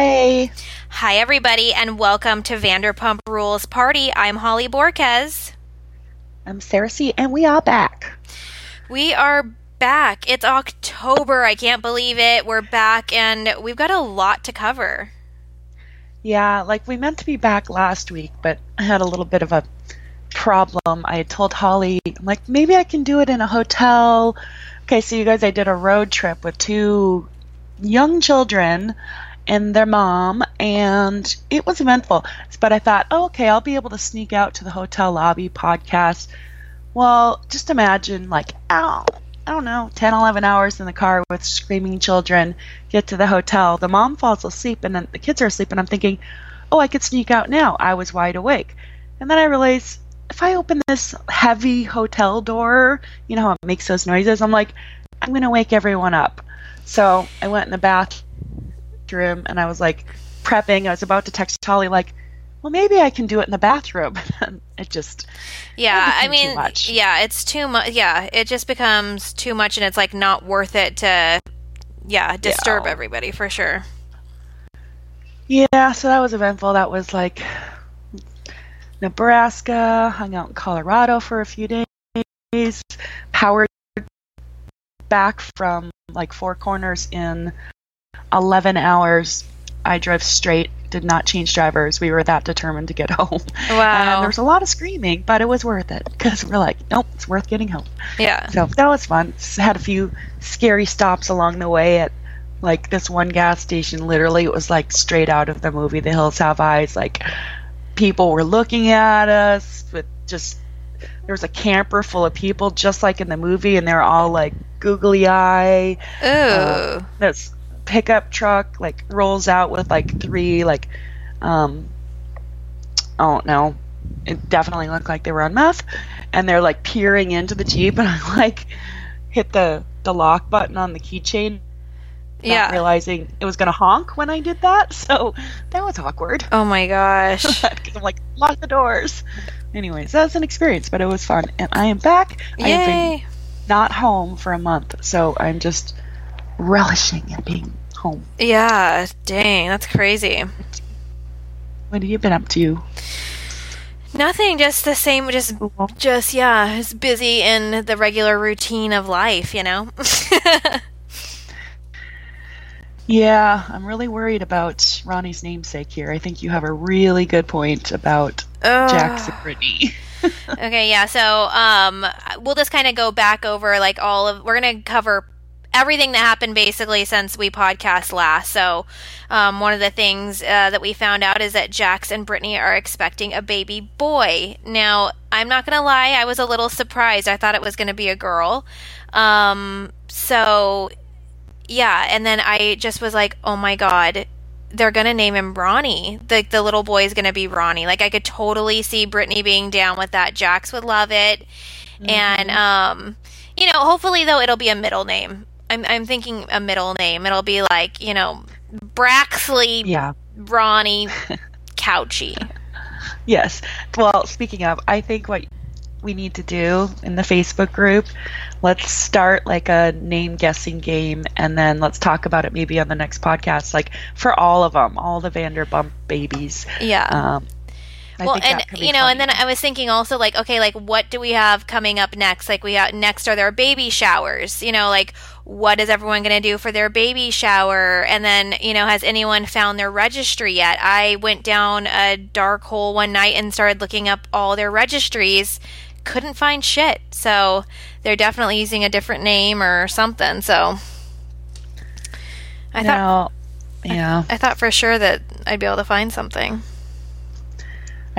Hey. Hi, everybody, and welcome to Vanderpump Rules Party. I'm Holly Borquez. I'm Sarah C., and we are back. We are back. It's October. I can't believe it. We're back, and we've got a lot to cover. Yeah, like we meant to be back last week, but I had a little bit of a problem. I had told Holly, I'm like, maybe I can do it in a hotel. Okay, so you guys, I did a road trip with two young children and their mom, and it was eventful. But I thought, oh, okay, I'll be able to sneak out to the hotel lobby podcast. Well, just imagine, like, ow, I don't know, 10, 11 hours in the car with screaming children, get to the hotel. The mom falls asleep, and then the kids are asleep, and I'm thinking, oh, I could sneak out now. I was wide awake. And then I realize if I open this heavy hotel door, you know how it makes those noises? I'm like, I'm going to wake everyone up. So I went in the bathroom bathroom and I was like prepping. I was about to text Holly like, well, maybe I can do it in the bathroom. it just yeah, I mean, yeah, it's too much. Yeah, it just becomes too much, and it's like not worth it to yeah disturb yeah. everybody for sure. Yeah, so that was eventful. That was like Nebraska, hung out in Colorado for a few days, powered back from like Four Corners in 11 hours. I drove straight, did not change drivers. We were that determined to get home. Wow. And there was a lot of screaming, but it was worth it because we're like, nope, it's worth getting home. Yeah. So that was fun. Had a few scary stops along the way at like this one gas station. Literally, it was like straight out of the movie The Hills Have Eyes. Like people were looking at us with just there was a camper full of people just like in the movie and they're all like googly eye Ooh. Uh, that's pickup truck like rolls out with like three like um I don't know. It definitely looked like they were on meth and they're like peering into the Jeep and I like hit the the lock button on the keychain yeah. realizing it was going to honk when I did that. So that was awkward. Oh my gosh. I'm like, lock the doors. Anyways, that was an experience, but it was fun. And I am back. Yay. I have been not home for a month. So I'm just relishing in being home. Yeah, dang, that's crazy. What have you been up to? Nothing, just the same, just, just yeah, it's busy in the regular routine of life, you know. yeah, I'm really worried about Ronnie's namesake here. I think you have a really good point about Jax and Brittany. okay, yeah. So, um, we'll just kind of go back over like all of. We're gonna cover everything that happened basically since we podcast last. So, um, one of the things uh, that we found out is that Jax and Brittany are expecting a baby boy. Now, I'm not going to lie, I was a little surprised. I thought it was going to be a girl. Um, so, yeah, and then I just was like, oh my god. They're gonna name him Ronnie. The the little boy is gonna be Ronnie. Like I could totally see Brittany being down with that. Jax would love it, mm-hmm. and um, you know, hopefully though it'll be a middle name. I'm I'm thinking a middle name. It'll be like you know Braxley, yeah, Ronnie, Cauchi. yes. Well, speaking of, I think what we need to do in the Facebook group, let's start like a name guessing game, and then let's talk about it maybe on the next podcast, like for all of them, all the Vanderpump babies. Yeah. Um, I well, and you know, funny. and then I was thinking also like, okay, like what do we have coming up next? Like we have next are there baby showers? You know, like what is everyone going to do for their baby shower? And then you know, has anyone found their registry yet? I went down a dark hole one night and started looking up all their registries. Couldn't find shit. So they're definitely using a different name or something. So I now, thought, yeah, I, I thought for sure that I'd be able to find something.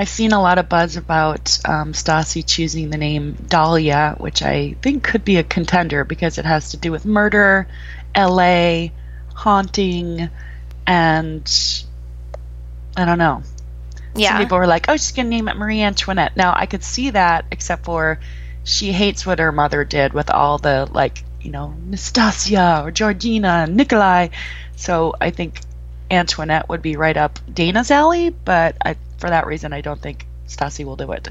I've seen a lot of buzz about um, Stassi choosing the name Dahlia, which I think could be a contender because it has to do with murder, L.A., haunting, and I don't know. Yeah. Some people were like, "Oh, she's gonna name it Marie Antoinette." Now I could see that, except for she hates what her mother did with all the like, you know, Nastasia or Georgina and Nikolai. So I think Antoinette would be right up Dayna's alley, but I for that reason, I don't think Stassi will do it.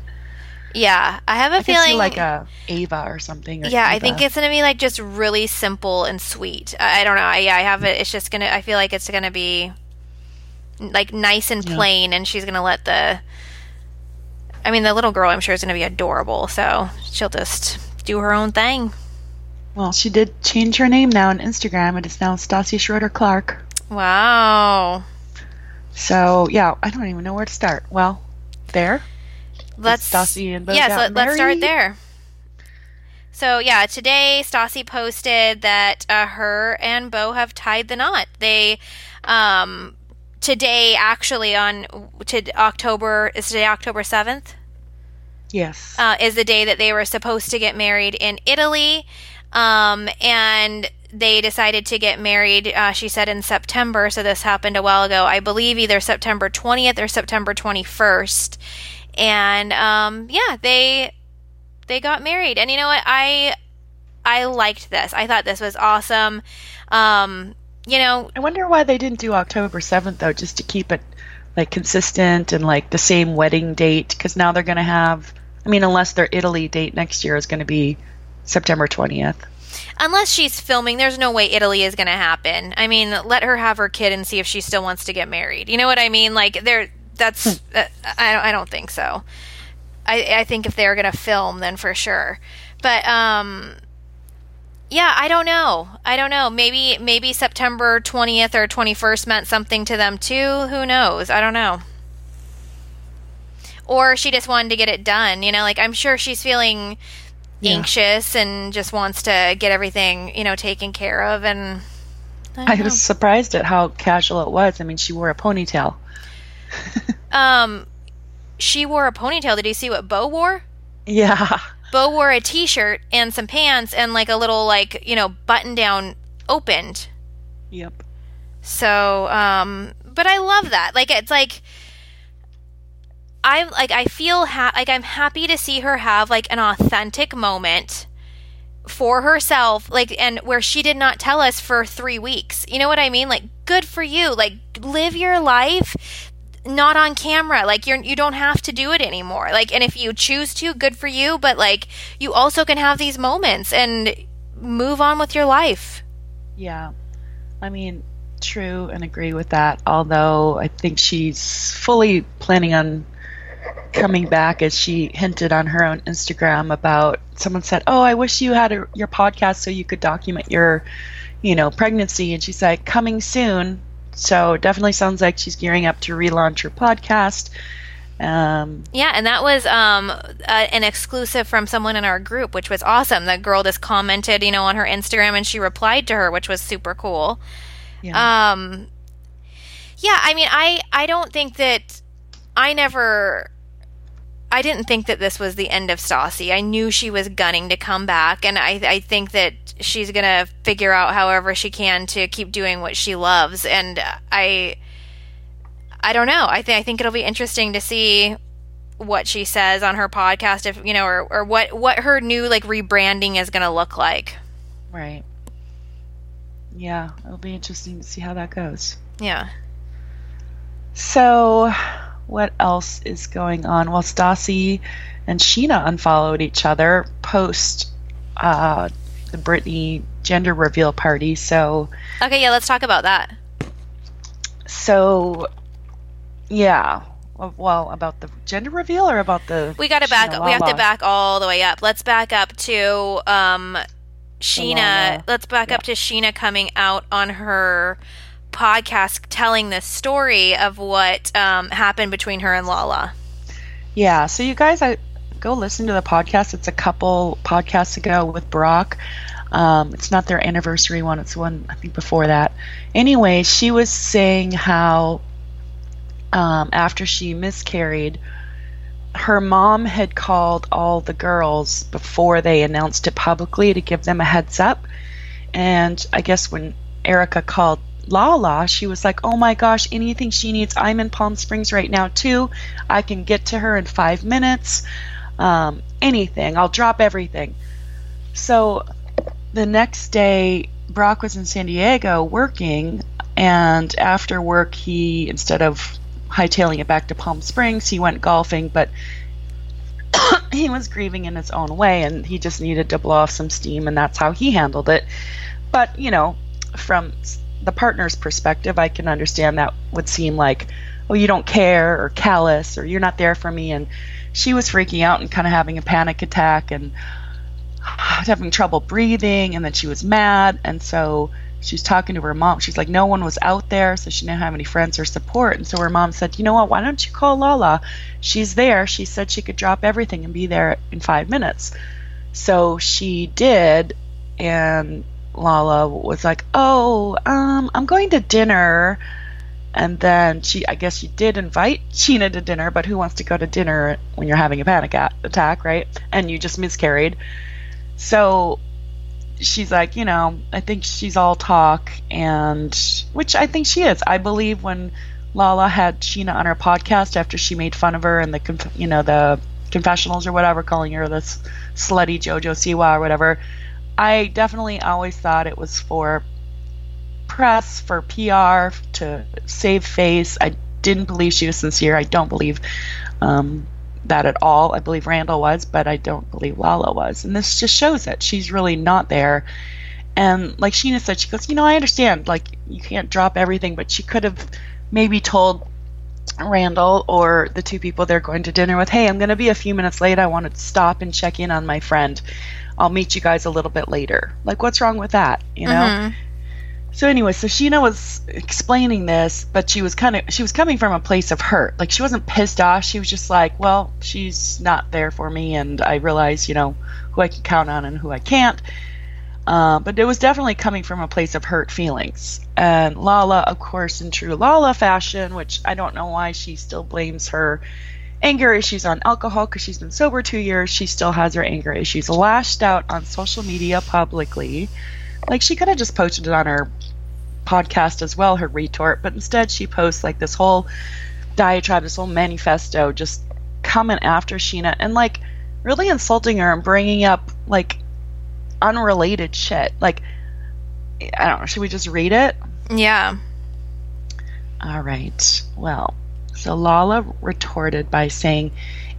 Yeah, I have a I feeling like a Ava or something. Or yeah, Eva. I think it's gonna be like just really simple and sweet. I, I don't know. I, yeah, I have it. It's just gonna. I feel like it's gonna be like nice and Yeah. plain, and she's gonna let the. I mean, the little girl, I'm sure, is gonna be adorable. So she'll just do her own thing. Well, she did change her name now on Instagram. It is now Stassi Schroeder Clark. Wow. So yeah, I don't even know where to start. Well, there. Let's Stassi and Beau yes, let, let's start there. So yeah, today Stassi posted that uh, her and Beau have tied the knot. They um today actually on to October is today October seventh Yes. uh, is the day that they were supposed to get married in Italy. Um, and they decided to get married, uh, she said, in September. So this happened a while ago. I believe either September 20th or September 21st. And um, yeah, they they got married. And you know what? I I liked this. I thought this was awesome. Um, you know, I wonder why they didn't do October 7th though, just to keep it like consistent and like the same wedding date because now they're going to have I mean unless their Italy date next year is going to be September 20th. Unless she's filming, there's no way Italy is going to happen. I mean, let her have her kid and see if she still wants to get married. You know what I mean? Like, there, that's, uh, I, don't, I don't think so. I, I think if they're going to film, then for sure. But, um, yeah, I don't know. I don't know. Maybe, maybe September 20th or 21st meant something to them too. Who knows? I don't know. Or she just wanted to get it done. You know, like, I'm sure she's feeling Yeah. anxious and just wants to get everything, you know, taken care of. And I, I was surprised at how casual it was. I mean, she wore a ponytail. um, she wore a ponytail. Did you see what Beau wore? Yeah. Beau wore a t-shirt and some pants and like a little like you know button down opened. Yep. So, um, but I love that. Like it's like. I like I feel ha- like I'm happy to see her have like an authentic moment for herself like and where she did not tell us for 3 weeks. You know what I mean? Like good for you. Like live your life not on camera. Like you're you don't have to do it anymore. Like and if you choose to, good for you, but like you also can have these moments and move on with your life. Yeah. I mean, true and agree with that. Although I think she's fully planning on coming back, as she hinted on her own Instagram about someone said, "Oh, I wish you had a, your podcast so you could document your, you know, pregnancy." And she's like, "Coming soon." So definitely sounds like she's gearing up to relaunch her podcast. Um, Yeah, and that was um, uh, an exclusive from someone in our group, which was awesome. The girl just commented, you know, on her Instagram, and she replied to her, which was super cool. yeah. Um, yeah, I mean, I I don't think that I never. I didn't think that this was the end of Stassi. I knew she was gunning to come back, and I I think that she's gonna figure out however she can to keep doing what she loves. And I I don't know. I think I think it'll be interesting to see what she says on her podcast, if you know, or or what what her new like rebranding is gonna look like. right. Yeah, it'll be interesting to see how that goes. Yeah. So, what else is going on? Well, Stassi and Scheana unfollowed each other post uh, the Brittany gender reveal party. So, Okay. Yeah. Let's talk about that. so yeah. Well, about the gender reveal or about the We got to back. Scheana We have to back all the way up. Let's back up to um, Scheana. Let's back up to Scheana coming out on her podcast, telling the story of what um, happened between her and Lala. Yeah, so you guys, I go listen to the podcast. It's a couple podcasts ago with Brock. Um, it's not their anniversary one. It's one I think before that. Anyway, she was saying how um, after she miscarried, her mom had called all the girls before they announced it publicly to give them a heads up. And I guess when Erica called Lala, she was like, "Oh my gosh, anything she needs, I'm in Palm Springs right now too. I can get to her in five minutes. Um, anything, I'll drop everything." So the next day, Brock was in San Diego working, and after work, he instead of hightailing it back to Palm Springs, he went golfing, but he was grieving in his own way, and he just needed to blow off some steam, and that's how he handled it. But you know, from the partner's perspective, I can understand that would seem like, oh, you don't care or callous or you're not there for me. And she was freaking out and kind of having a panic attack and having trouble breathing. And then she was mad. And so she was talking to her mom. She's like, no one was out there, so she didn't have any friends or support. And so her mom said, you know what? Why don't you call Lala? She's there. She said she could drop everything and be there in five minutes. So she did, and Lala was like, "Oh, um, I'm going to dinner." And then she, I guess she did invite Scheana to dinner, but who wants to go to dinner when you're having a panic attack, right? And you just miscarried. So she's like, you know, I think she's all talk, and which I think she is. I believe when Lala had Scheana on her podcast after she made fun of her and the, you know, the confessionals or whatever, calling her this slutty JoJo Siwa or whatever. I definitely always thought it was for press, for PR, to save face. I didn't believe she was sincere. I don't believe um, that at all. I believe Randall was, but I don't believe Lala was. And this just shows that she's really not there. And like Scheana said, she goes, You know, I understand, like, you can't drop everything, but she could have maybe told Randall or the two people they're going to dinner with, Hey, I'm going to be a few minutes late. I want to stop and check in on my friend. I'll meet you guys a little bit later. Like, what's wrong with that? You know? Mm-hmm. So anyway, so Scheana was explaining this, but she was kind of she was coming from a place of hurt. Like she wasn't pissed off. She was just like, well, she's not there for me, and I realize, you know, who I can count on and who I can't. Uh, but it was definitely coming from a place of hurt feelings. And Lala, of course, in true Lala fashion, which I don't know why she still blames her anger issues on alcohol because she's been sober two years. She still has her anger issues. Lashed out on social media publicly. Like she could have just posted it on her podcast as well, her retort, but instead she posts like this whole diatribe, this whole manifesto, just coming after Scheana and like really insulting her and bringing up like unrelated shit. Like, I don't know. Should we just read it? Yeah. All right. Well, so Lala retorted by saying,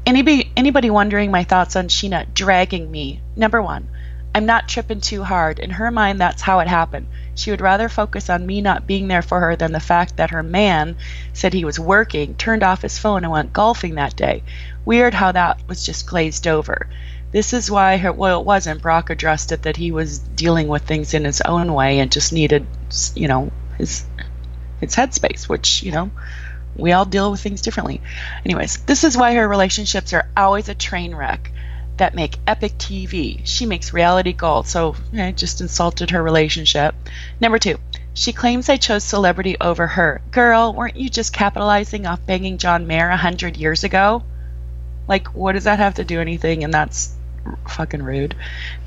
anybody, anybody wondering my thoughts on Scheana dragging me? Number one, I'm not tripping too hard. In her mind, that's how it happened. She would rather focus on me not being there for her than the fact that her man said he was working, turned off his phone, and went golfing that day. Weird how that was just glazed over. This is why, her, well, it wasn't. Brock addressed it that he was dealing with things in his own way and just needed, you know, his his headspace, which you know we all deal with things differently. Anyways, this is why her relationships are always a train wreck that make epic TV. She makes reality gold, so I just insulted her relationship. Number two, she claims I chose celebrity over her. Girl, weren't you just capitalizing off banging John Mayer a hundred years ago? Like, what does that have to do anything? And that's fucking rude.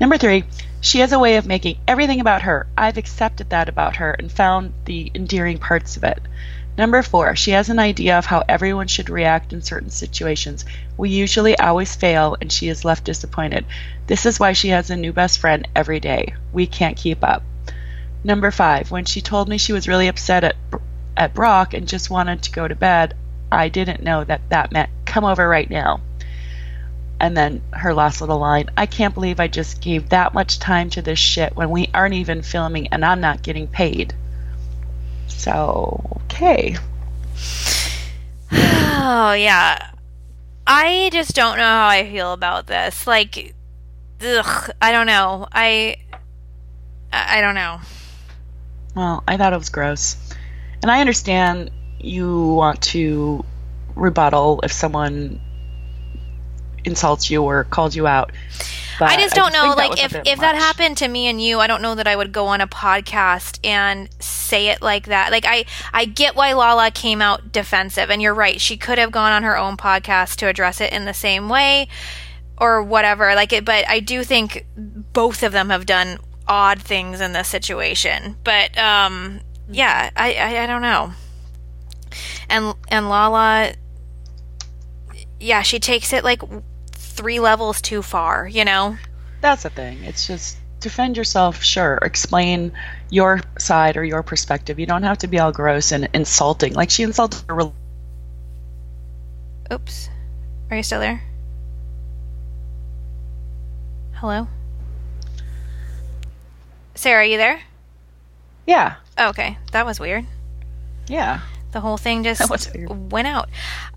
Number three, she has a way of making everything about her. I've accepted that about her and found the endearing parts of it. Number four, she has an idea of how everyone should react in certain situations. We usually always fail, and she is left disappointed. This is why she has a new best friend every day. We can't keep up. Number five, when she told me she was really upset at, at Brock and just wanted to go to bed, I didn't know that that meant come over right now. And then her last little line I can't believe I just gave that much time to this shit when we aren't even filming and I'm not getting paid. So, okay. Oh, yeah. I just don't know how I feel about this. Like, ugh, I don't know. I, I don't know. Well, I thought it was gross. And I understand you want to rebuttal if someone insults you or calls you out. But I just don't I just know, like if if much. that happened to me and you, I don't know that I would go on a podcast and say it like that. Like I I get why Lala came out defensive, and you're right. She could have gone on her own podcast to address it in the same way or whatever. Like it, but I do think both of them have done odd things in this situation. But um, yeah, I, I I don't know. And and Lala, yeah, she takes it like three levels too far, you know? That's the thing. It's just defend yourself, sure. Explain your side or your perspective. You don't have to be all gross and insulting. Like she insulted her. Oops. Are you still there? Hello? Sarah, are you there? Yeah. Okay, that was weird. Yeah. The whole thing just That was weird. went out.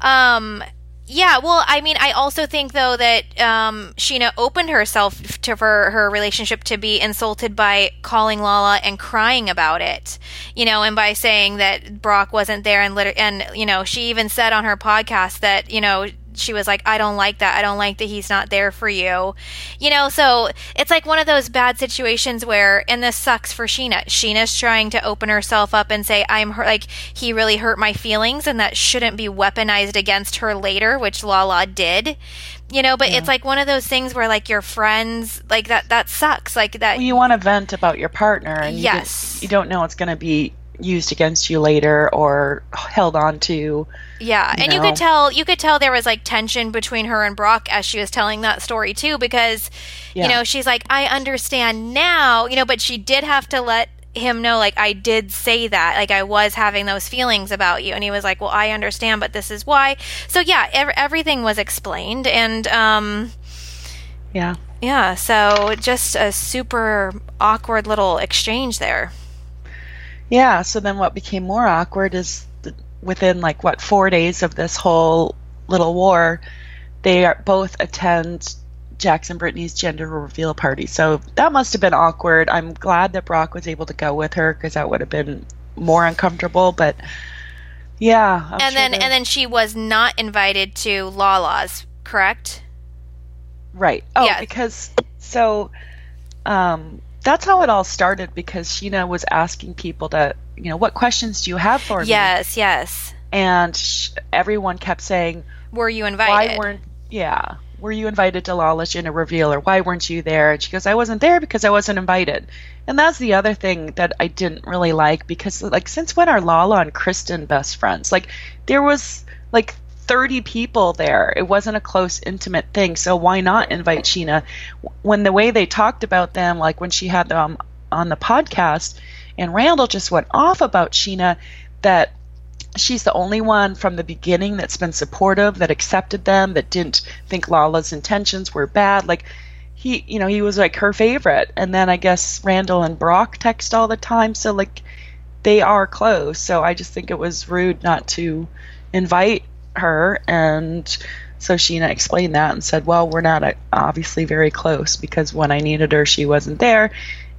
Um, yeah, well, I mean, I also think though that um, Scheana opened herself to for her relationship to be insulted by calling Lala and crying about it, you know, and by saying that Brock wasn't there, and lit- and you know, she even said on her podcast that you know she was like, I don't like that. I don't like that he's not there for you. You know, so it's like one of those bad situations where, and this sucks for Scheana. Scheana's trying to open herself up and say, I'm hurt, like, he really hurt my feelings, and that shouldn't be weaponized against her later, which Lala did. You know, but it's like one of those things where, like, your friends, like, that, that sucks. Like, that, Well, you want to vent about your partner, and Yes. don't- you don't know it's going to be used against you later or held on to. Yeah, you and you could tell you could tell there was like tension between her and Brock as she was telling that story too because you know, she's like I understand now, you know, but she did have to let him know like I did say that, like I was having those feelings about you and he was like, "Well, I understand, but this is why." So yeah, ev- everything was explained and um Yeah. yeah, so just a super awkward little exchange there. Yeah. So then what became more awkward is within like what four days of this whole little war, they are both attend Jackson Brittany's gender reveal party. So that must have been awkward. I'm glad that Brock was able to go with her because that would have been more uncomfortable. But yeah. I'm and sure then and then she was not invited to Lala's, correct? Right. Oh, Yeah. because so um, that's how it all started because Scheana was asking people to, you know, what questions do you have for me? Yes, yes. And sh- everyone kept saying, Were you invited? why weren't, yeah, were you invited to Lawless in a reveal or why weren't you there? And she goes, I wasn't there because I wasn't invited. And that's the other thing that I didn't really like because, like, since when are Lala and Kristen best friends? Like, there was like 30 people there. It wasn't a close, intimate thing. So why not invite Scheana? When the way they talked about them, like when she had them on the podcast, and Randall just went off about Scheana that she's the only one from the beginning that's been supportive, that accepted them, that didn't think Lala's intentions were bad. Like he, you know, he was like her favorite. And then I guess Randall and Brock text all the time, so like they are close. So I just think it was rude not to invite her and so Scheana explained that and said, "Well, we're not uh, obviously very close because when I needed her, she wasn't there,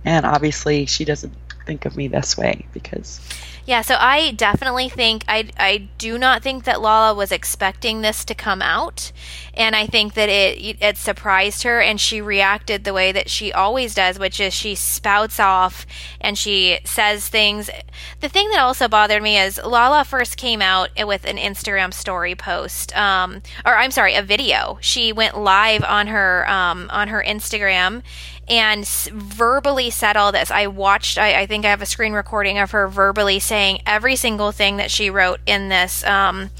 and obviously she doesn't think of me this way because Yeah, so I definitely think I I do not think that Lala was expecting this to come out, and I think that it it surprised her, and she reacted the way that she always does, which is she spouts off and she says things. The thing that also bothered me is Lala first came out with an Instagram story post, um, or I'm sorry, a video. She went live on her um, on her Instagram and verbally said all this. I watched, I, I think I have a screen recording of her verbally saying every single thing that she wrote in this, um,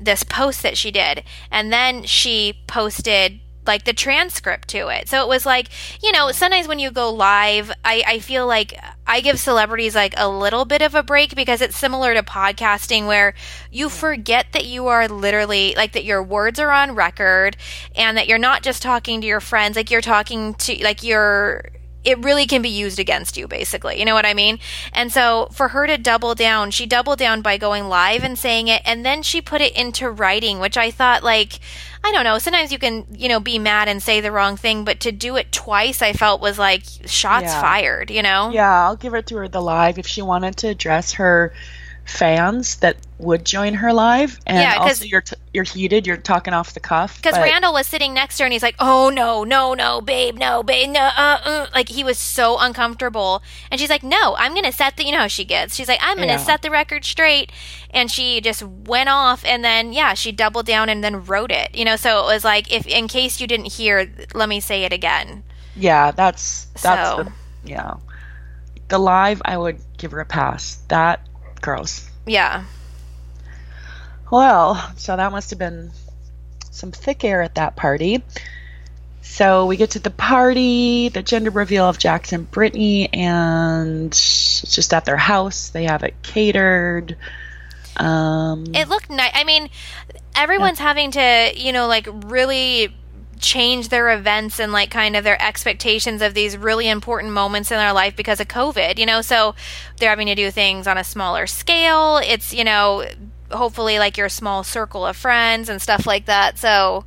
this post that she did. And then she posted like the transcript to it. So it was like, you know, sometimes when you go live, I, I feel like I give celebrities like a little bit of a break because it's similar to podcasting where you forget that you are literally like that your words are on record and that you're not just talking to your friends, like you're talking to like you're it really can be used against you basically. You know what i mean? And so for her to double down she doubled down by going live and saying it and then she put it into writing which i thought like i don't know sometimes you can you know be mad and say the wrong thing but to do it twice i felt was like shots Yeah. fired you know? Yeah, I'll give it to her the live if she wanted to address her fans that would join her live. And Yeah, also, you're t- you're heated. You're talking off the cuff. because but- Randall was sitting next to her and he's like, "Oh no, no, no, babe, no, babe, no," uh, uh. like he was so uncomfortable. And she's like, "No, I'm gonna set the, you know how she gets. She's like, I'm gonna Yeah. set the record straight." And she just went off, and then yeah, she doubled down and then wrote it. You know, so it was like, if in case you didn't hear, let me say it again. Yeah, that's that's So- the yeah. The live, I would give her a pass. That gross. Yeah, Well, so that must have been some thick air at that party. So we get to the party, the gender reveal of Jackson Brittany, and it's just at their house. They have it catered. Um, it looked nice. I mean, everyone's having to, you know, like really change their events and like kind of their expectations of these really important moments in their life because of COVID, you know? So they're having to do things on a smaller scale. It's, you know, hopefully like your small circle of friends and stuff like that. So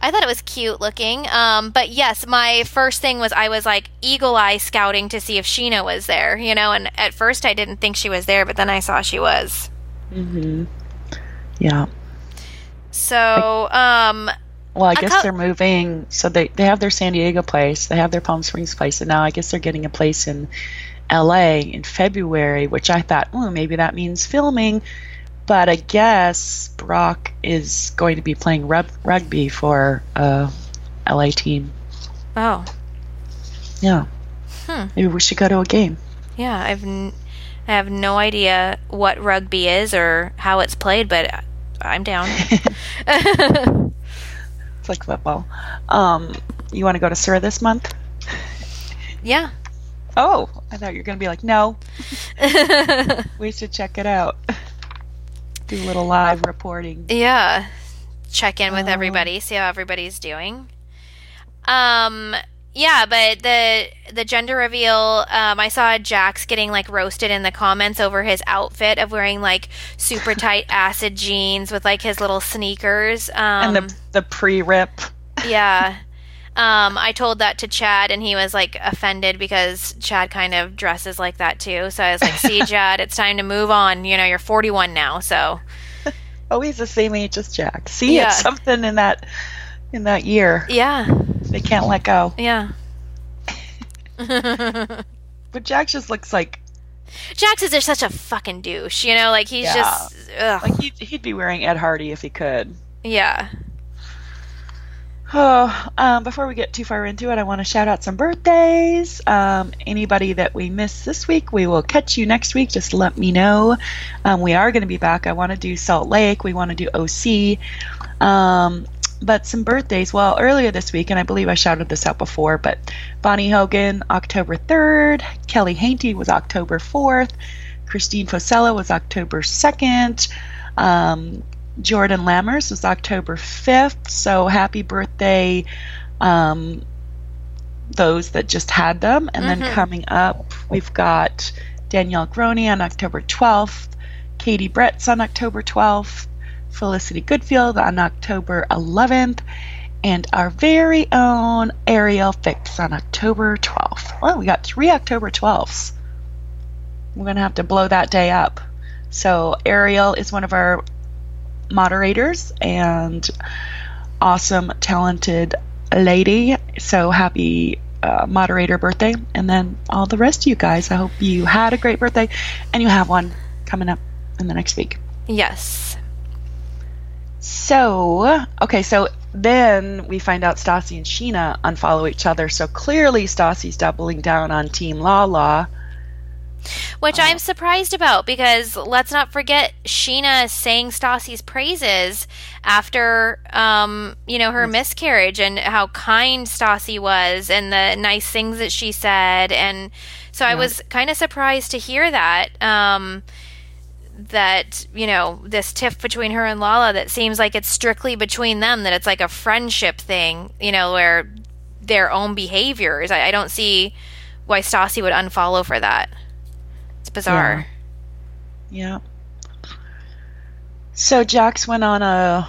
I thought it was cute looking. Um, but yes, my first thing was I was like eagle eye scouting to see if Scheana was there, you know, and at first I didn't think she was there, but then I saw she was. Mm-hmm. Yeah. So, um, well, I guess co- they're moving. So they, they have their San Diego place, they have their Palm Springs place, and now I guess they're getting a place in LA in February, which I thought, oh, maybe that means filming. But I guess Brock is going to be playing rub- rugby for a LA team. Oh. Yeah. Hmm. Maybe we should go to a game. Yeah, I've n- I have no idea what rugby is or how it's played, but I'm down. it's like football. Um, you want to go to SUR this month? Yeah. Oh, I thought you were going to be like, no. we should check it out. Do a little live reporting. Yeah. Check in with uh, everybody, see how everybody's doing. Um, yeah, but the the gender reveal, um, I saw Jax getting like roasted in the comments over his outfit of wearing like super tight acid jeans with like his little sneakers. Um, and the the pre rip. yeah. Um, I told that to Chad, and he was like offended because Chad kind of dresses like that too. So I was like, "See, Chad, it's time to move on. You know, you're 41 now, so." oh, he's the same age as Jack. See, yeah. it's something in that in that year. Yeah. They can't let go. Yeah. but Jax just looks like Jax is just such a fucking douche, you know, like he's yeah. just ugh. like he'd, he'd be wearing Ed Hardy if he could. Yeah. Oh, um, before we get too far into it, I want to shout out some birthdays. Um, anybody that we missed this week, we will catch you next week. Just let me know. Um, we are going to be back. I want to do Salt Lake. We want to do OC. But some birthdays. Well, earlier this week, and I believe I shouted this out before, but Bonnie Hogan, October 3rd. Kelly Hainty was October 4th. Christine Fosella was October 2nd. Um, Jordan Lammers was October 5th. So happy birthday, um, those that just had them. And mm-hmm. then coming up, we've got Danielle Groney on October 12th. Katie Bretts on October 12th. Felicity Goodfield on October 11th, and our very own Ariel Fix on October 12th. Well, we got three October 12ths. We're going to have to blow that day up. So, Ariel is one of our moderators and awesome, talented lady. So, happy uh, moderator birthday. And then all the rest of you guys, I hope you had a great birthday and you have one coming up in the next week. Yes. So, okay, so then we find out Stassi and Scheana unfollow each other. So clearly Stassi's doubling down on Team Lala. Which uh, I'm surprised about because let's not forget Scheana saying Stassi's praises after, um, you know, her miscarriage and how kind Stassi was and the nice things that she said. And so yeah. I was kind of surprised to hear that. Um, that you know this tiff between her and Lala that seems like it's strictly between them that it's like a friendship thing you know where their own behaviors. I, I don't see why Stassi would unfollow for that. It's bizarre. Yeah. yeah. So Jax went on a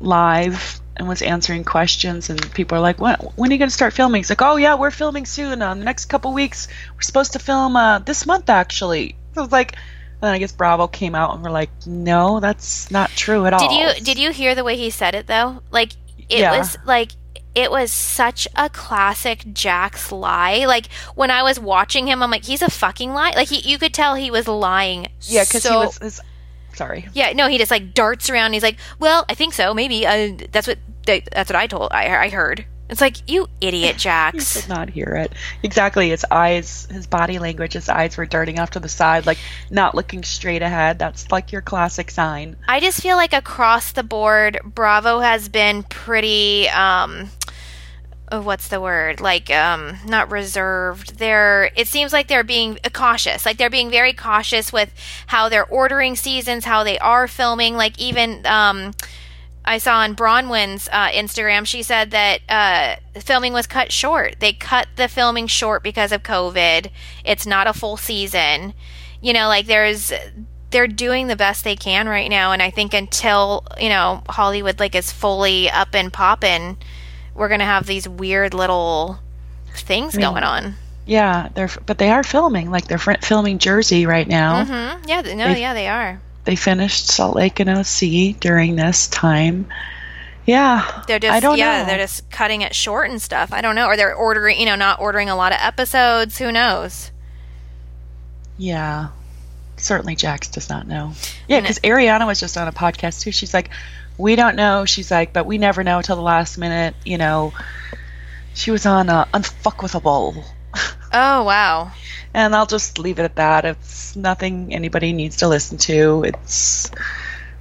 live and was answering questions and people are like when, when are you going to start filming? He's like oh yeah we're filming soon. On uh, the next couple weeks we're supposed to film uh, this month actually. So I was like then I guess Bravo came out and were like, "No, that's not true at all." Did you did you hear the way he said it though? Like it yeah. was like it was such a classic Jax lie. Like when I was watching him, I'm like, he's a fucking lie. Like he, you could tell he was lying. Yeah, because so, he was. His, sorry. Yeah, no, he just like darts around. he's like, well, I think so. Maybe uh, that's what that's what I told. I, I heard. It's like you idiot, Jax. you did not hear it exactly. His eyes, his body language, his eyes were darting off to the side, like not looking straight ahead. That's like your classic sign. I just feel like across the board, Bravo has been pretty. um oh, what's the word like um not reserved they're it seems like they're being cautious like they're being very cautious with how they're ordering seasons how they are filming like even um I saw on Braunwyn's uh, Instagram, she said that uh, filming was cut short. They cut the filming short because of COVID. It's not a full season. You know, like there's they're doing the best they can right now, and I think until you know Hollywood like is fully up and popping, we're gonna have these weird little things I mean, going on. Yeah, they're but they are filming like they're filming Jersey right now. Mm-hmm. Yeah, no, they, yeah, they are. They finished Salt Lake and OC during this time. Yeah, they're just I don't yeah, know. they're just cutting it short and stuff. I don't know, or they're ordering, you know, not ordering a lot of episodes. Who knows? Yeah, certainly Jax does not know. Yeah, because Ariana was just on a podcast too. She's like, we don't know. She's like, but we never know till the last minute. You know, she was on uh, Unfuckwithable. Oh wow. And I'll just leave it at that. It's nothing anybody needs to listen to. It's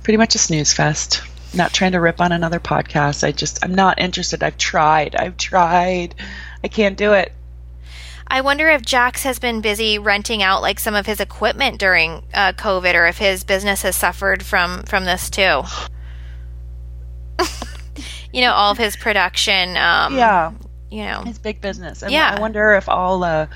pretty much a snooze fest. Not trying to rip on another podcast. I just I'm not interested. I've tried. I've tried. I can't do it. I wonder if Jax has been busy renting out like some of his equipment during uh, COVID, or if his business has suffered from from this too. you know, all of his production. Um, Yeah, You know. his big business. And Yeah. I wonder if all uh,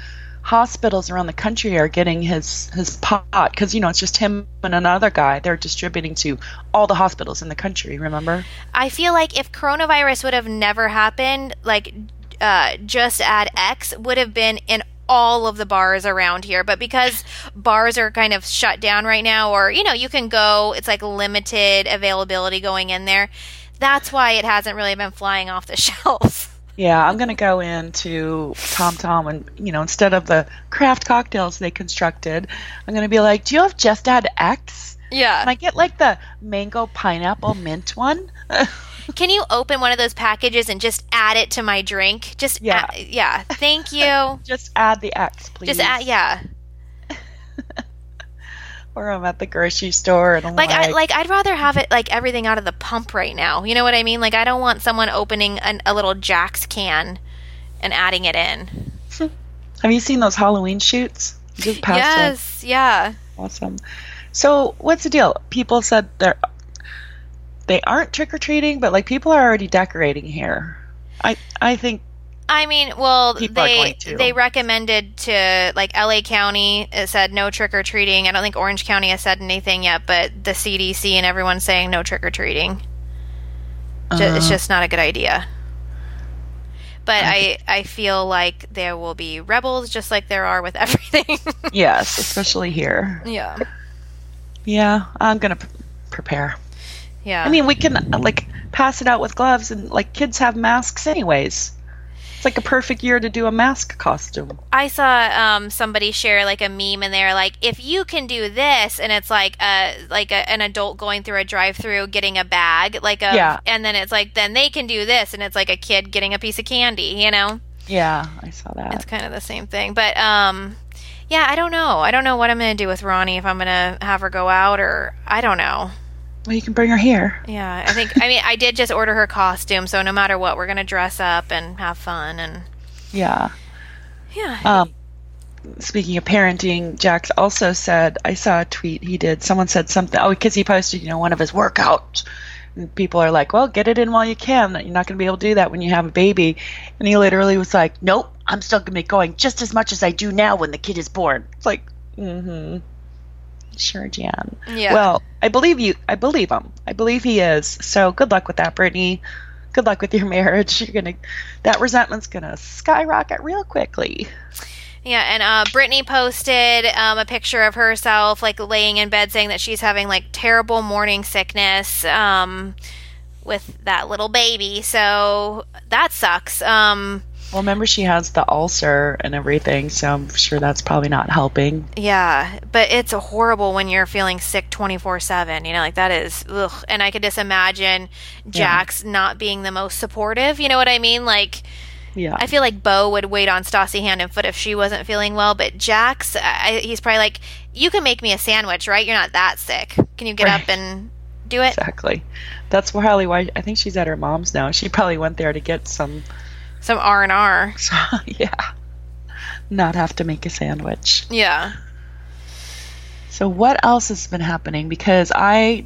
hospitals around the country are getting his his pot because you know it's just him and another guy. They're distributing to all the hospitals in the country. Remember? I feel like if coronavirus would have never happened, like uh, just add X would have been in all of the bars around here. But because bars are kind of shut down right now, or you know, you can go, it's like limited availability going in there. That's why it hasn't really been flying off the shelves. Yeah, I'm gonna go into Tom Tom and you know instead of the craft cocktails they constructed, I'm gonna be like, do you have Just Add X? Yeah. Can I get like the mango pineapple mint one? Can you open one of those packages and just add it to my drink? Just Yeah. add- yeah. Thank you. Just add the X, please. just add yeah. Or I'm at the grocery store and I'm Like like, I like I'd rather have it like everything out of the pump right now. You know what I mean? Like I don't want someone opening an, a little Jack's can and adding it in. have you seen those Halloween shoots? Just one. yes, yeah. Awesome. So what's the deal? People said they're they aren't trick or treating, but like people are already decorating here. I I think I mean, well, People they they recommended to like LA County it said no trick or treating. I don't think Orange County has said anything yet, but the CDC and everyone's saying no trick or treating. Ju- it's Uh. just not a good idea. But I I feel like there will be rebels just like there are with everything. yes, especially here. yeah. Yeah, I'm gonna p- prepare. Yeah. I mean, we can uh, like pass it out with gloves, and like kids have masks anyways. It's like a perfect year to do a mask costume. I saw um, somebody share like a meme, and they're like, "If you can do this," and it's like a like a, an adult going through a drive-through getting a bag, like a, Yeah. and then it's like, then they can do this, and it's like a kid getting a piece of candy. You know, Yeah, I saw that. it's kind of the same thing. But um, yeah, I don't know. I don't know what I'm gonna do with Ronnie if I'm gonna have her go out or I don't know. Well, you can bring her here. Yeah, I think. I mean, I did just order her costume, so no matter what, we're gonna dress up and have fun and Yeah. yeah. Um, speaking of parenting, Jax also said, I saw a tweet he did. Someone said something, oh, because he posted, you know, one of his workouts. And people are like, well, get it in while you can. You're not going to be able to do that when you have a baby. And he literally was like, nope, I'm still going to be going just as much as I do now when the kid is born. It's like, mm hmm. Sure, Jan. Yeah. Well, I believe you. I believe him. I believe he is. So good luck with that, Brittany. Good luck with your marriage. You're gonna, that resentment's gonna skyrocket real quickly. Yeah, and uh, Brittany posted um, a picture of herself like laying in bed, saying that she's having like terrible morning sickness um, with that little baby. So that sucks. Um, Well, remember she has the ulcer and everything, so I'm sure that's probably not helping. yeah, but it's horrible when you're feeling sick twenty four seven. You know, like that is ugh. And I could just imagine Jax not being the most supportive. You know what I mean? Like. Yeah. I feel like Beau would wait on Stassi hand and foot if she wasn't feeling well, but Jax, I, he's probably like, "You can make me a sandwich, right? You're not that sick. Can you get Right. up and do it?" exactly. That's probably why I think she's at her mom's now. She probably went there to get some, Some R and R. yeah, not have to make a sandwich. Yeah. So what else has been happening? Because I,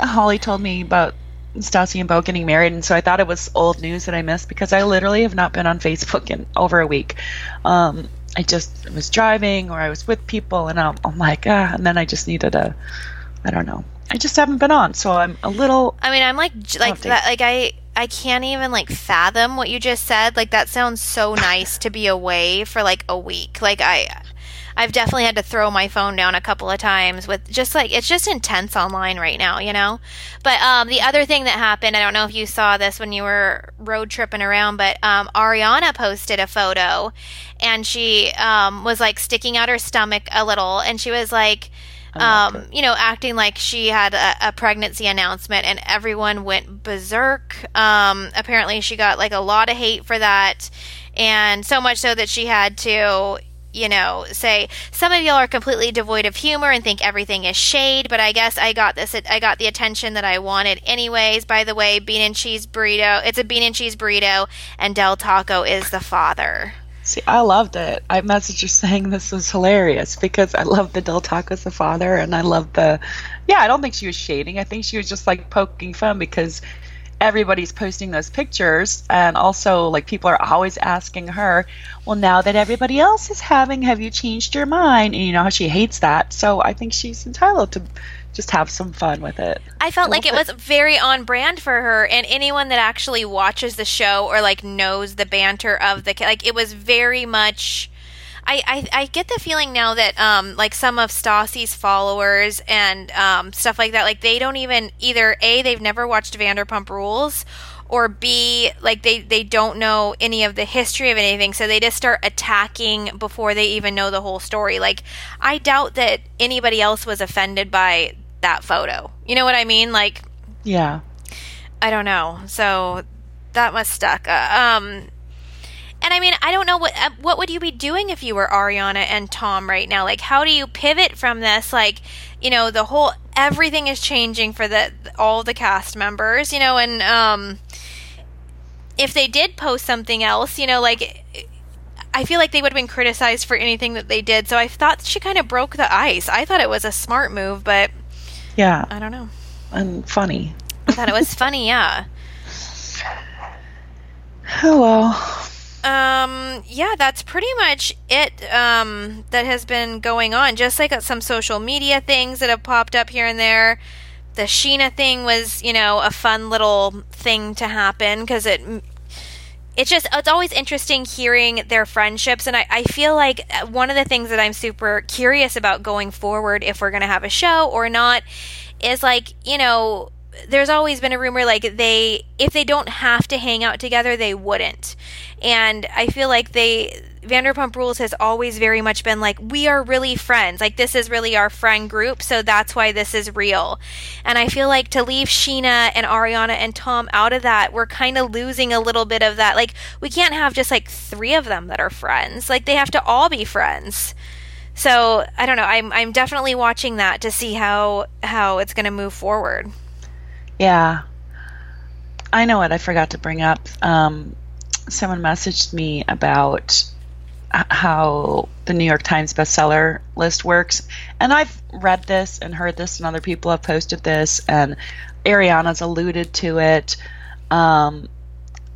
Holly told me about Stassi and Beau getting married, and so I thought it was old news that I missed because I literally have not been on Facebook in over a week. Um, I just was driving or I was with people, and I'm, I'm like, ah, and then I just needed a, I don't know. I just haven't been on, so I'm a little. I mean, I'm like, like that. Like I, I can't even like fathom what you just said. Like that sounds so nice to be away for like a week. Like I, I've definitely had to throw my phone down a couple of times with just like it's just intense online right now, you know. But um, the other thing that happened, I don't know if you saw this when you were road tripping around, but um, Ariana posted a photo, and she um, was like sticking out her stomach a little, and she was like. Um, you know, acting like she had a, a pregnancy announcement, and everyone went berserk. Um, apparently, she got like a lot of hate for that, and so much so that she had to, you know, say some of y'all are completely devoid of humor and think everything is shade. But I guess I got this. I got the attention that I wanted, anyways. By the way, bean and cheese burrito. It's a bean and cheese burrito, and Del Taco is the father. See, I loved it. I messaged her saying this was hilarious because I love the Del Taco as a father, and I love the. Yeah, I don't think she was shading. I think she was just like poking fun because everybody's posting those pictures, and also like people are always asking her, "Well, now that everybody else is having, have you changed your mind?" And you know how she hates that, so I think she's entitled to just have some fun with it. I felt like it was very on brand for her, and anyone that actually watches the show or like knows the banter of the like, it was very much. I, I, I get the feeling now that um like some of Stassi's followers and um stuff like that like they don't even either a they've never watched Vanderpump Rules or b like they they don't know any of the history of anything so they just start attacking before they even know the whole story like I doubt that anybody else was offended by that photo you know what I mean like Yeah. I don't know. So that must stuck. Uh, um, and I mean, I don't know what uh, what would you be doing if you were Ariana and Tom right now? Like, how do you pivot from this? Like, you know, the whole everything is changing for the all the cast members. You know, and um, if they did post something else, you know, like. I feel like they would have been criticized for anything that they did, so I thought she kind of broke the ice. I thought it was a smart move, but Yeah. I don't know. And funny. I thought it was funny, yeah. Oh well. Um, yeah, that's pretty much it. Um, that has been going on. Just like some social media things that have popped up here and there. The Scheana thing was, you know, a fun little thing to happen because it. It's just, it's always interesting hearing their friendships. And I, I feel like uh, one of the things that I'm super curious about going forward, if we're going to have a show or not, is like, you know, there's always been a rumor like they if they don't have to hang out together they wouldn't. And i feel like they vanderpump rules has always very much been like we are really friends. Like this is really our friend group so that's why this is real. And i feel like to leave Scheana and ariana and tom out of that we're kind of losing a little bit of that. Like we can't have just like three of them that are friends. Like they have to all be friends. So i don't know. I'm i'm definitely watching that to see how how it's going to move forward Yeah. I know what I forgot to bring up. Um, someone messaged me about how the New York Times bestseller list works. And I've read this and heard this, and other people have posted this, and Ariana's alluded to it. Um,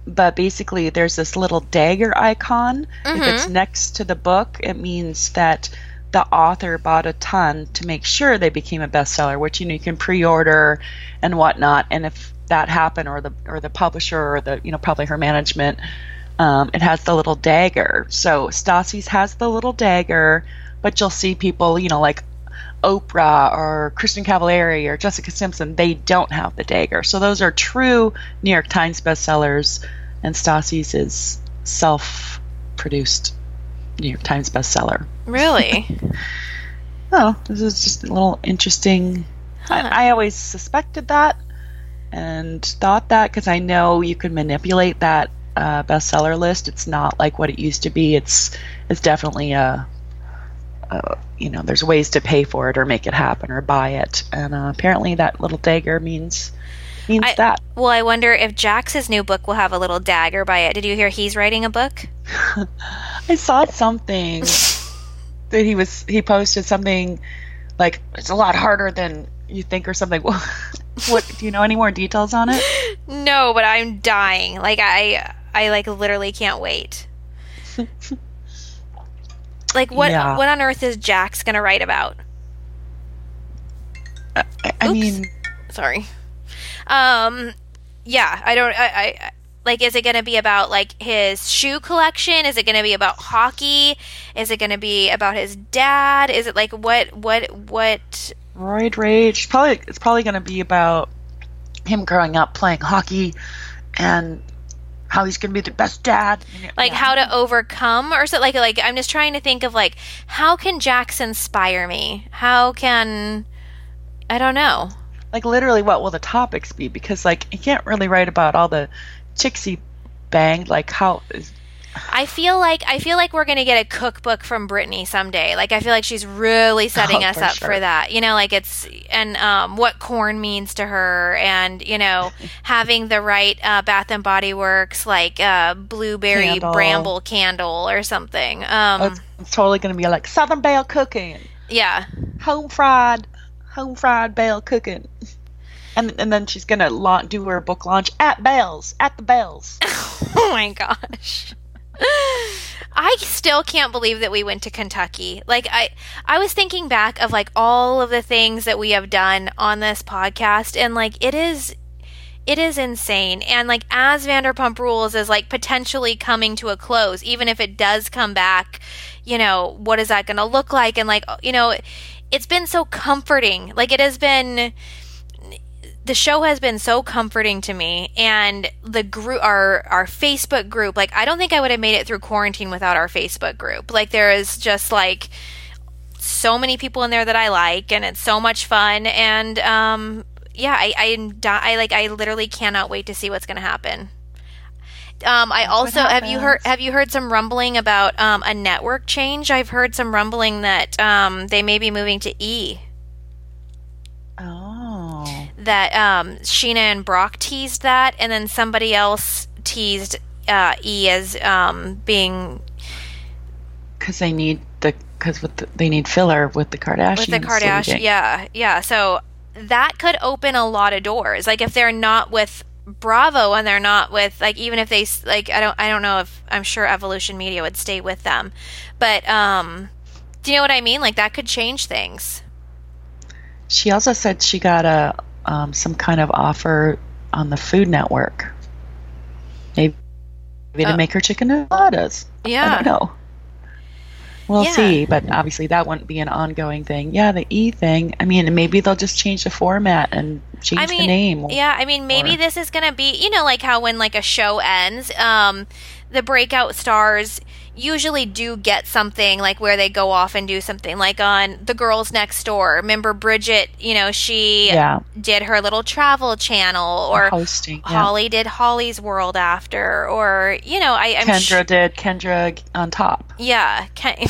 but basically, there's this little dagger icon. If it's next to the book, it means that the author bought a ton to make sure they became a bestseller, which you know you can pre-order and whatnot. And if that happened, or the or the publisher, or the you know probably her management, um, it has the little dagger. So Stassi's has the little dagger, but you'll see people you know like Oprah or Kristin Cavallari or Jessica Simpson, they don't have the dagger. So those are true New York Times bestsellers, and Stassi's is self-produced New York Times bestseller. really Oh, this is just a little interesting. Huh. I, I always suspected that and thought that because I know you can manipulate that uh, bestseller list. It's not like what it used to be. It's it's definitely a, a you know there's ways to pay for it or make it happen or buy it. And uh, apparently that little dagger means means I- that. Well, I wonder if Jax's new book will have a little dagger by it. Did you hear he's writing a book? I saw something that he was he posted something like it's a lot harder than you think or something. what do you know any more details on it? No, but I'm dying. Like I I like literally can't wait. like what Yeah. what on earth is Jax going to write about? I, I mean, Sorry. Um yeah, I don't I, I like is it going to be about like his shoe collection? Is it going to be about hockey? Is it going to be about his dad? Is it like what what what roid rage. Probably it's probably going to be about him growing up playing hockey and how he's going to be the best dad. like Yeah. how to overcome or so like like I'm just trying to think of like how can Jax inspire me? How can I don't know. Like literally what will the topics be because like you can't really write about all the chicks he banged like how is I feel like I feel like we're gonna get a cookbook from Brittany someday. Like I feel like she's really setting Oh, us for up sure. for that. You know, like it's and um, what corn means to her, and you know, having the right uh, Bath and Body Works like uh, blueberry Candle. bramble candle or something. Um, it's, it's totally going to be like southern Belle cooking yeah, home fried home fried bale cooking and and then she's to la- do her book launch at Bales at the Bells Oh my gosh. I still can't believe that we went to Kentucky. Like I I was thinking back of like all of the things that we have done on this podcast and like it is it is insane. And like as Vanderpump Rules is like potentially coming to a close, even if it does come back, you know, what is that going to look like and like you know, it's been so comforting. Like it has been the show has been so comforting to me. And the group our our Facebook group like I don't think I would have made it through quarantine without our Facebook group. Like there is just like so many people in there that I like and it's so much fun. And um yeah I I, I like I literally cannot wait to see what's going to happen um, I also have you heard have you heard some rumbling about um, a network change? I've heard some rumbling that um, they may be moving to E. oh that um, Scheana and Brock teased that, and then somebody else teased uh, E as um, being cuz they need the with the, they need filler with the Kardashians with the Kardashian. leaving. Yeah, yeah. So that could open a lot of doors. Like if they're not with Bravo and they're not with like even if they like I don't I don't know if I'm sure Evolution Media would stay with them, but um, do you know what I mean? Like that could change things. She also said she got a um, some kind of offer on the Food Network. Maybe, maybe Uh, to make her chicken enchiladas. Yeah, I don't know. We'll Yeah. see, but obviously that wouldn't be an ongoing thing. Yeah, the E thing. I mean, maybe they'll just change the format and change I the name. Yeah, I mean, maybe Or- this is going to be, you know, like how when like a show ends, um, the breakout stars usually do get something like where they go off and do something like on The Girls Next Door. Remember Bridget, you know, she Yeah, did her little travel channel or hosting. Yeah. Holly did Holly's World after or, you know, I I'm Kendra sh- did Kendra on top. yeah. Ken-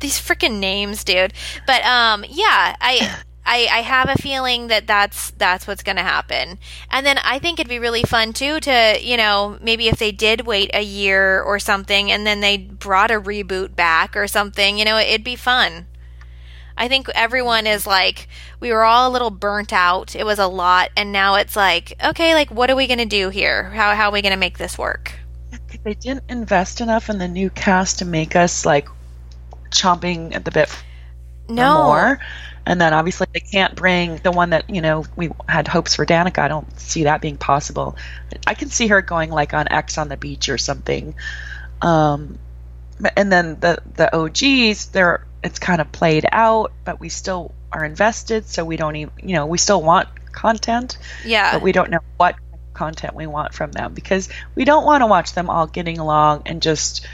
These freaking names, dude. But um, yeah, I, I I have a feeling that that's that's what's going to happen. And then I think it'd be really fun too to you know maybe if they did wait a year or something, and then they brought a reboot back or something. You know, it'd be fun. I think everyone is like, we were all a little burnt out. It was a lot, and now it's like, okay, like what are we going to do here? How how are we going to make this work? They didn't invest enough in the new cast to make us like chomping at the bit No, more. And then obviously they can't bring the one that you know we had hopes for Danica. I don't see that being possible. I can see her going like on Ex on the beach or something. Um, and then the the OGs, they're it's kind of played out, but we still are invested. So we don't even you know we still want content, yeah, but we don't know what content we want from them because we don't want to watch them all getting along and just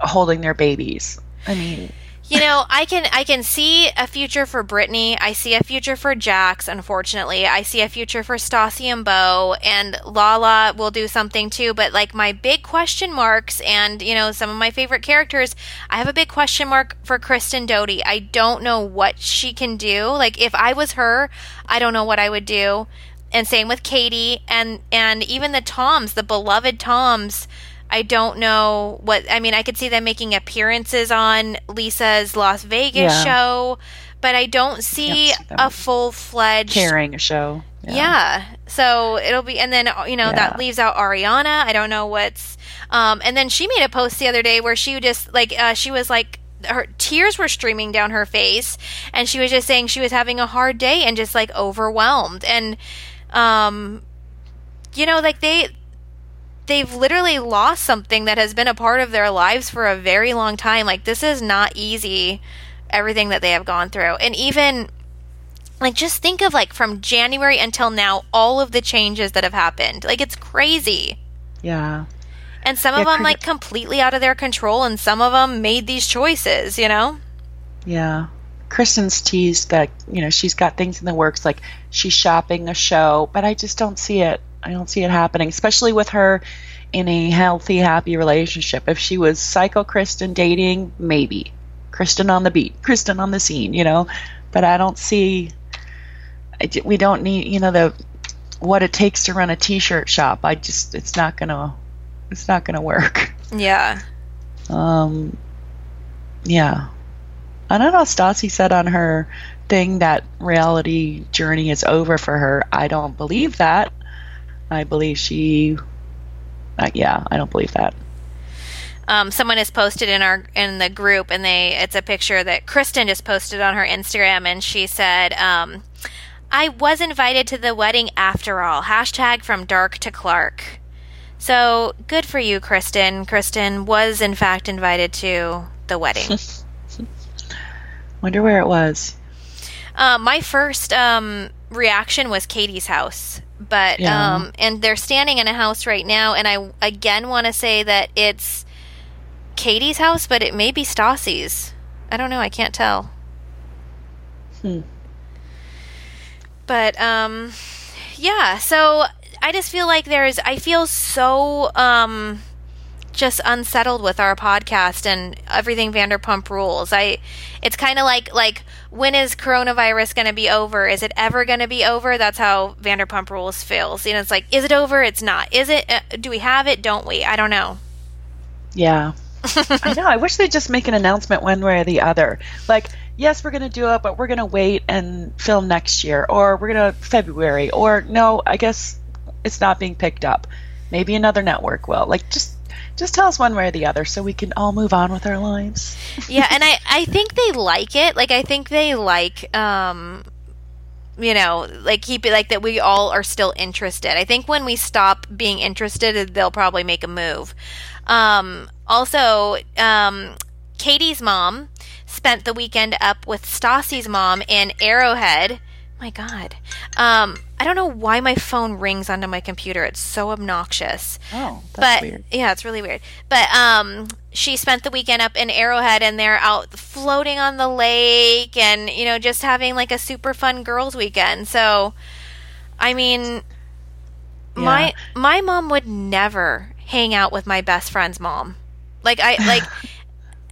holding their babies. I mean, You know, I can I can see a future for Brittany. I see a future for Jax. Unfortunately, I see a future for Stassi and Beau, and Lala will do something too. But like my big question marks, and you know, some of my favorite characters, I have a big question mark for Kristen Doute. I don't know what she can do. Like if I was her, I don't know what I would do. And same with Katie, and and even the Toms, the beloved Toms. I don't know what I mean. I could see them making appearances on Lisa's Las Vegas Yeah. show, but I don't see, see a full fledged carrying a show. yeah. So it'll be, and then you know that leaves out Ariana. I don't know what's, um, and then she made a post the other day where she just like uh, she was like her tears were streaming down her face, and she was just saying she was having a hard day and just like overwhelmed, and um, you know, like they they've literally lost something that has been a part of their lives for a very long time. Like this is not easy. Everything that they have gone through, and even like just think of like from January until now all of the changes that have happened. Like it's crazy. Yeah. And some of Yeah, them cra- like completely out of their control and some of them made these choices, you know? Yeah. Kristen's teased that, you know, she's got things in the works, like she's shopping a show, but I just don't see it. I don't see it happening, especially with her in a healthy, happy relationship. If she was psycho Kristen dating, maybe. Kristen on the beat, Kristen on the scene, you know? But I don't see, we don't need, you know, the, what it takes to run a t-shirt shop. I just, it's not gonna, it's not gonna work. Yeah. Um, yeah. I don't know. Stassi said on her thing that reality journey is over for her. I don't believe that. I believe she. Uh, yeah, I don't believe that. Um, someone has posted in our in the group and they it's a picture that Kristen just posted on her Instagram and she said, um, I was invited to the wedding after all. Hashtag from dark to Clark. So good for you, Kristen. Kristen was in fact invited to the wedding. Wonder where it was. Uh, my first um, reaction was Katie's house, but Yeah. um, and they're standing in a house right now, and I again want to say that it's Katie's house, but it may be Stassi's. I don't know. I can't tell. Hmm. But um, yeah. So I just feel like there's. I feel so um just unsettled with our podcast and everything Vanderpump Rules. I it's kind of like like when is coronavirus going to be over? Is it ever going to be over? That's how Vanderpump Rules feels. You know, it's like is it over? It's not. Is it? Uh, do we have it? Don't we? I don't know. Yeah. I know. I wish they'd just make an announcement one way or the other. Like, yes, we're going to do it, but we're going to wait and film next year, or we're going to February, or no, I guess it's not being picked up. Maybe another network will. Like, just just tell us one way or the other, so we can all move on with our lives. yeah, and I I think they like it. Like I think they like um you know, like keep it like that we all are still interested. I think when we stop being interested, they'll probably make a move. Um also, um Katie's mom spent the weekend up with Stassi's mom in Arrowhead. My god. Um I don't know why my phone rings onto my computer. It's so obnoxious Oh, that's but weird. yeah, it's really weird. But um, she spent the weekend up in Arrowhead, and they're out floating on the lake, and you know, just having like a super fun girls' weekend. So, I mean, my my mom would never hang out with my best friend's mom. Like I like.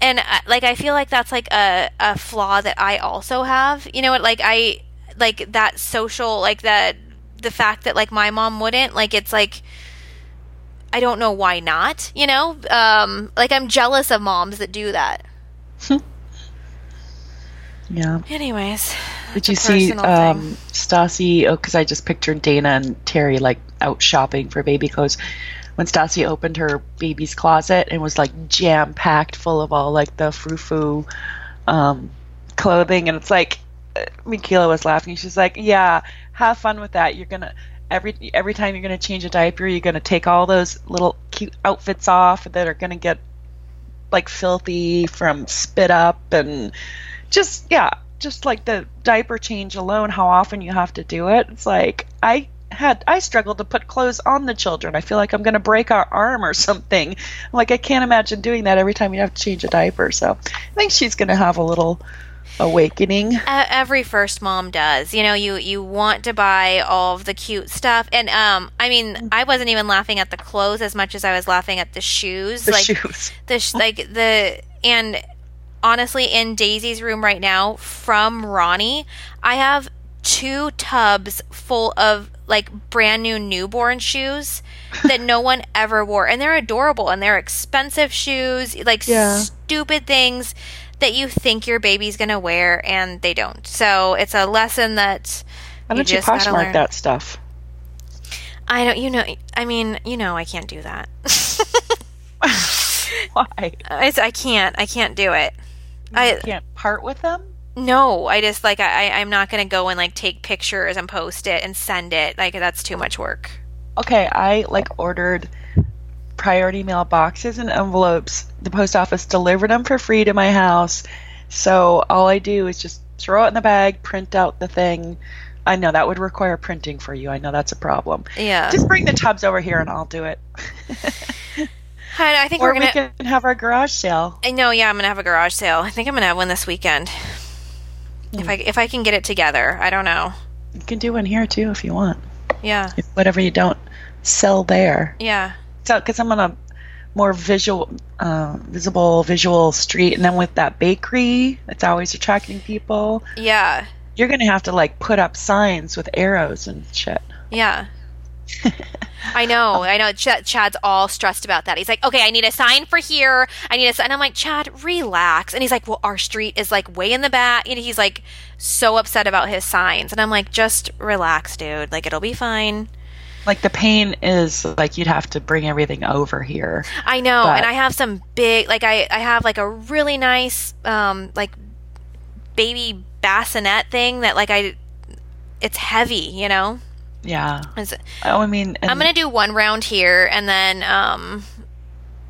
And uh, like I feel like that's like a, a flaw that I also have. You know what? Like I like that social like that the fact that like my mom wouldn't like it's like I don't know why not, you know? Um like I'm jealous of moms that do that. Yeah. Anyways, Did you see um. Stassi? Oh, because I just pictured Dayna and Terry like out shopping for baby clothes. When Stassi opened her baby's closet and was like jam packed full of all like the frou frou um, clothing, and it's like Michaela was laughing. She's like, "Yeah, have fun with that. You're gonna." Every, every time you're to change a diaper, you're to take all those little cute outfits off that are to get like filthy from spit up and just yeah just like the diaper change alone how often you have to do it it's like i had i struggled to put clothes on the children i feel like i'm going to break our arm or something like i can't imagine doing that every time you have to change a diaper so i think she's going to have a little awakening every first mom does. You know, you you want to buy all of the cute stuff, and um, I mean, I wasn't even laughing at the clothes as much as I was laughing at the shoes. the like shoes the sh- like the and honestly, in Daisy's room right now, from Ronnie, I have two tubs full of like brand new newborn shoes that no one ever wore, and they're adorable and they're expensive shoes, like Yeah. stupid things that you think your baby's going to wear and they don't. So it's a lesson that Why don't you, just gotta poshmark learn. that stuff? I don't, you know, I mean, you know, I can't do that. Why? I, I can't, I can't do it. I can't part with them? no, I just like I, I- I'm not gonna go and like take pictures and post it and send it. Like that's too much work. Okay, I like ordered priority mail boxes and envelopes. The post office delivered them for free to my house. So all I do is just throw it in the bag, print out the thing. I know that would require printing for you. I know that's a problem. Yeah, Just bring the tubs over here and I'll do it. I, I think or we're gonna. can have our garage sale. I know, yeah, I'm gonna have a garage sale. I think I'm gonna have one this weekend. If I if I can get it together, I don't know. You can do one here too if you want. Yeah, If whatever you don't sell there. yeah, because I'm on a more visual, uh, visible visual street, and then with that bakery, it's always attracting people. yeah, You're gonna have to like put up signs with arrows and shit. yeah. I know, I know. Ch- Chad's all stressed about that. He's like, "Okay, I need a sign for here. I need a sign." I'm like, "Chad, relax." And he's like, "Well, our street is like way in the back." And he's like, so upset about his signs. And I'm like, "Just relax, dude. Like, it'll be fine." Like the pain is like you'd have to bring everything over here. I know, But- and I have some big, like I, I have like a really nice, um, like baby bassinet thing that like I, it's heavy, you know. Yeah. It's- Oh, I mean, I'm gonna do one round here, and then, um,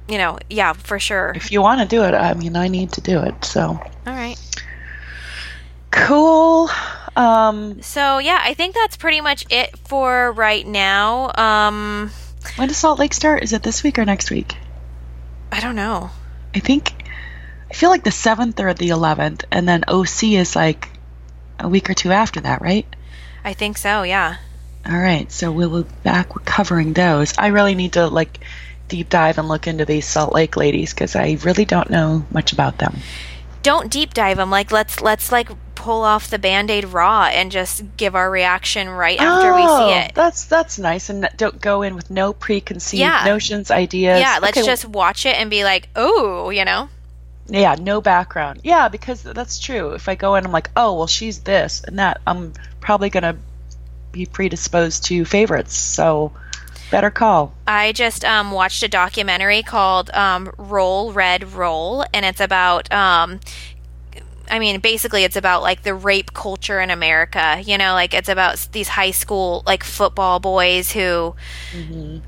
you know, yeah, for sure. if you want to do it, I mean, I need to do it. So All right. cool. Um, So yeah, I think that's pretty much it for right now. Um, when does Salt Lake start? Is it this week or next week? I don't know. I think I feel like the seventh or the eleventh, and then OC is like a week or two after that, right? I think so. Yeah. All right, so we'll be back with covering those. I really need to like deep dive and look into these Salt Lake ladies because I really don't know much about them. Don't deep dive them. Like let's let's like pull off the band-aid raw and just give our reaction right after we Oh, see it. That's that's nice, and don't go in with no preconceived Yeah. notions, ideas. Yeah, let's Okay, just watch it and be like, oh, you know. yeah, no background. Yeah, because that's true. If I go in, I'm like, oh, well, she's this and that. I'm probably gonna be predisposed to favorites. So, better call. I just um, watched a documentary called um, Roll Red Roll, and it's about. Um, I mean, basically, it's about like the rape culture in America. You know, like it's about these high school like football boys who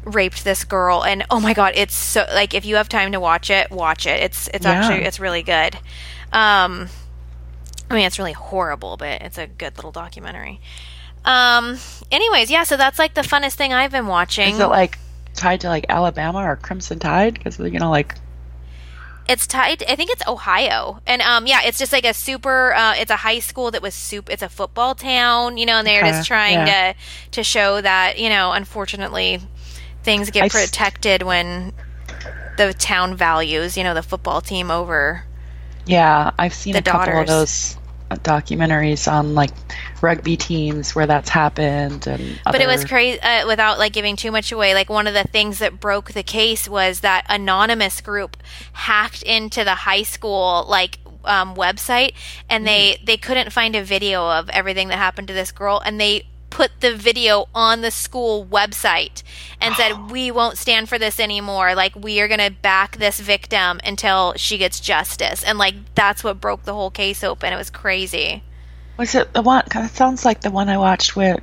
raped this girl, and oh my god, it's so like if you have time to watch it, watch it. It's it's Yeah. actually it's really good. Um, I mean, it's really horrible, but it's a good little documentary. Um. Anyways, yeah. So that's like the funnest thing I've been watching. Is it like tied to like Alabama or Crimson Tide? Because you know, like It's tied. I think it's Ohio, and um, yeah, it's just like a super. Uh, it's a high school that was soup. It's a football town, you know, and they're Okay, just trying yeah. to to show that you know, unfortunately, things get I s- protected when the town values, you know, the football team over. yeah, I've seen The a couple of those documentaries on like rugby teams where that's happened, and But it was crazy uh, without like giving too much away. Like one of the things that broke the case was that anonymous group hacked into the high school like um, website, and they they couldn't find a video of everything that happened to this girl, and they put the video on the school website and said we won't stand for this anymore like we are going to back this victim until she gets justice and like that's what broke the whole case open it was crazy Was it the one? Cause it sounds like the one I watched where,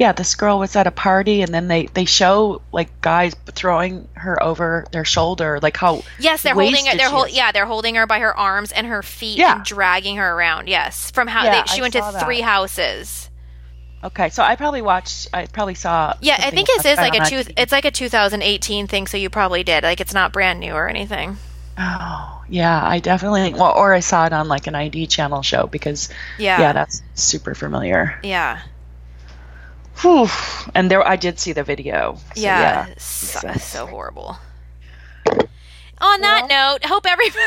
yeah, this girl was at a party and then they they show like guys throwing her over their shoulder, like how Yes, they're holding her. They're she hold, yeah, they're holding her by her arms and her feet Yeah. and dragging her around. Yes, from how Yeah, they, she I went to that. three houses. Okay, so I probably watched. I probably saw. Yeah, I think it is like a two. It's like a 2018 thing, so you probably did. Like it's not brand new or anything. Oh, yeah, I definitely. Well, or I saw it on like an ID channel show because Yeah, yeah, that's super familiar. yeah, Whew. And there, I did see the video. So, yeah. yeah. So, so horrible. On that note, hope everybody.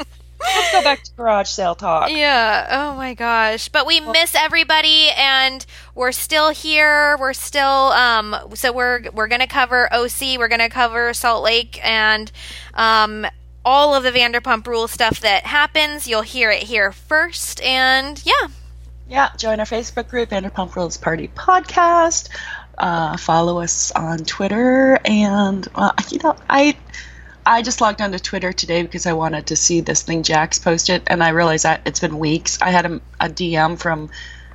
Let's go back to garage sale talk. Yeah. Oh my gosh. But we miss everybody and we're still here. We're still um so we're we're going to cover OC, we're going to cover Salt Lake and um all of the Vanderpump Rules stuff that happens. You'll hear it here first. And yeah. Yeah, join our Facebook group, Vanderpump Rules Party Podcast. Uh, follow us on Twitter. And, uh, you know, I. I just logged onto Twitter today because I wanted to see this thing Jax posted, and I realized that it's been weeks. I had a, a DM from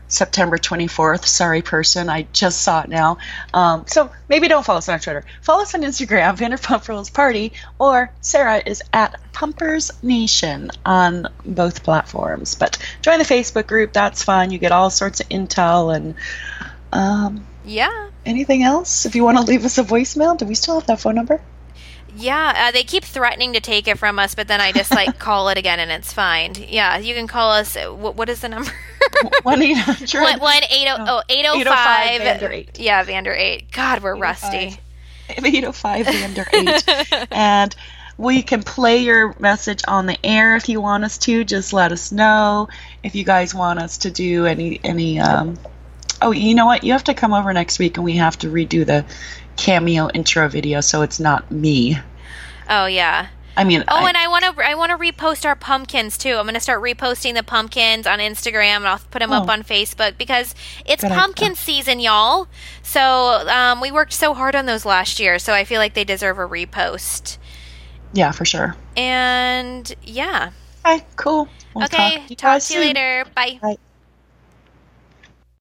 September 24th. Sorry, person. I just saw it now. Um, so maybe don't follow us on Twitter. Follow us on Instagram, Vanderpump Rules Party, or Sarah is at Pumpers Nation on both platforms. But join the Facebook group. That's fun. You get all sorts of intel and. Um, yeah. Anything else? If you want to leave us a voicemail, do we still have that phone number? Yeah, uh, they keep threatening to take it from us, but then I just like call it again and it's fine. Yeah, you can call us. What, what is the number? one eight hundred one eight oh eight oh five Vander eight. Yeah, Vander eight. God, we're rusty. Eight oh five Vander eight, and we can play your message on the air if you want us to. Just let us know if you guys want us to do any any. Um, oh, you know what? You have to come over next week, and we have to redo the cameo intro video, so it's not me. Oh yeah. I mean, oh, I, and I want to I want to repost our pumpkins too. I'm going to start reposting the pumpkins on Instagram, and I'll put them oh. up on Facebook because it's pumpkin idea. season, y'all. So um, we worked so hard on those last year, so I feel like they deserve a repost. Yeah, for sure. And yeah. Okay, cool. We'll okay, talk to you, talk to you later. Bye. Bye.